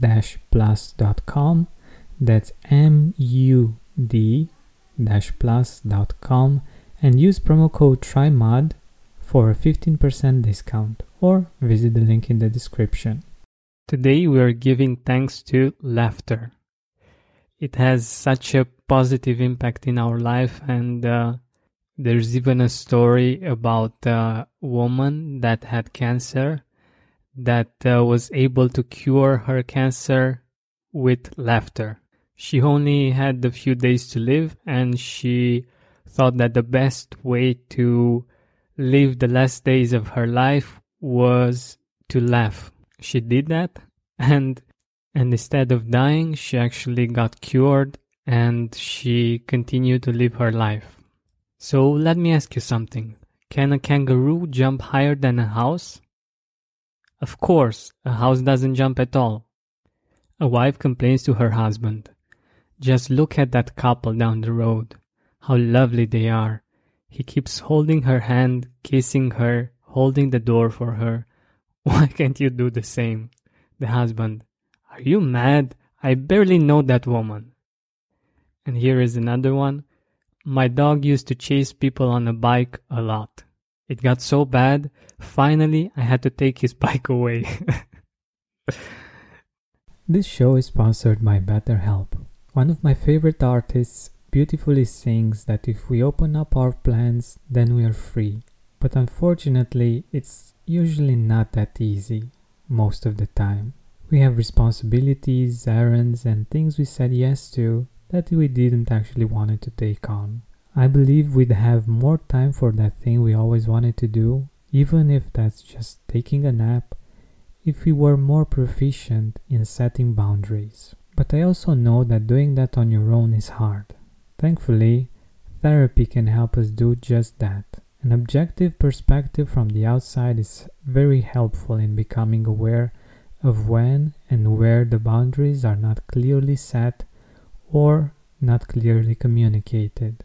mood-plus.com. That's M U D plus.com and use promo code TRYMUD for a 15% discount or visit the link in the description. Today we are giving thanks to laughter. It has such a positive impact in our life and uh, there's even a story about a woman that had cancer that uh, was able to cure her cancer with laughter. She only had a few days to live and she thought that the best way to live the last days of her life was to laugh. She did that and and instead of dying, she actually got cured and she continued to live her life. So let me ask you something. Can a kangaroo jump higher than a house? Of course, a house doesn't jump at all. A wife complains to her husband. Just look at that couple down the road. How lovely they are. He keeps holding her hand, kissing her, holding the door for her. Why can't you do the same? The husband. Are you mad? I barely know that woman. And here is another one. My dog used to chase people on a bike a lot. It got so bad, finally I had to take his bike away. this show is sponsored by BetterHelp. One of my favorite artists beautifully sings that if we open up our plans, then we are free. But unfortunately, it's usually not that easy, most of the time. We have responsibilities, errands, and things we said yes to that we didn't actually want to take on. I believe we'd have more time for that thing we always wanted to do, even if that's just taking a nap, if we were more proficient in setting boundaries. But I also know that doing that on your own is hard. Thankfully, therapy can help us do just that. An objective perspective from the outside is very helpful in becoming aware of when and where the boundaries are not clearly set or not clearly communicated.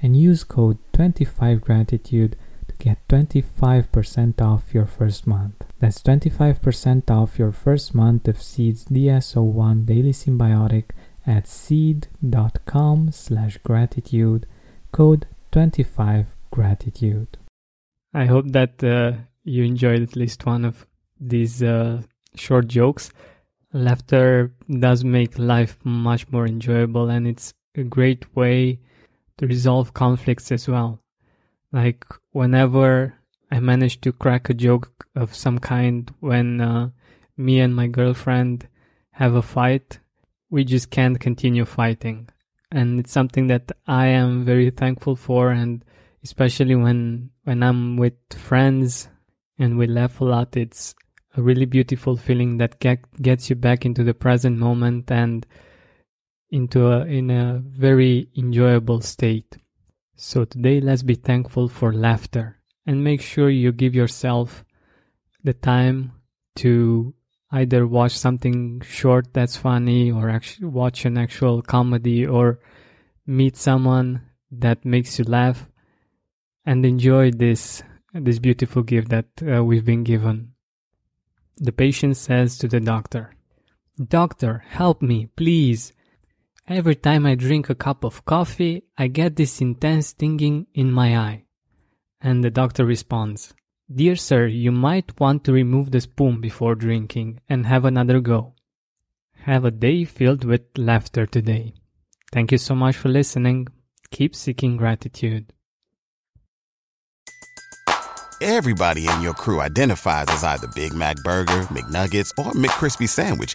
and use code 25gratitude to get 25% off your first month. That's 25% off your first month of Seed's DS01 Daily Synbiotic at seed.com slash gratitude, code 25gratitude. I hope that uh, you enjoyed at least one of these uh, short jokes. Laughter does make life much more enjoyable and it's a great way to resolve conflicts as well. Like whenever I manage to crack a joke of some kind when uh, me and my girlfriend have a fight, we just can't continue fighting. And it's something that I am very thankful for and especially when when I'm with friends and we laugh a lot, it's a really beautiful feeling that get, gets you back into the present moment and into a in a very enjoyable state. So today let's be thankful for laughter and make sure you give yourself the time to either watch something short that's funny or actually watch an actual comedy or meet someone that makes you laugh and enjoy this this beautiful gift that uh, we've been given. The patient says to the doctor, Doctor, help me, please. Every time I drink a cup of coffee, I get this intense stinging in my eye. And the doctor responds, Dear sir, you might want to remove the spoon before drinking and have another go. Have a day filled with laughter today. Thank you so much for listening. Keep seeking gratitude. Everybody in your crew identifies as either Big Mac Burger, McNuggets, or McCrispy Sandwich.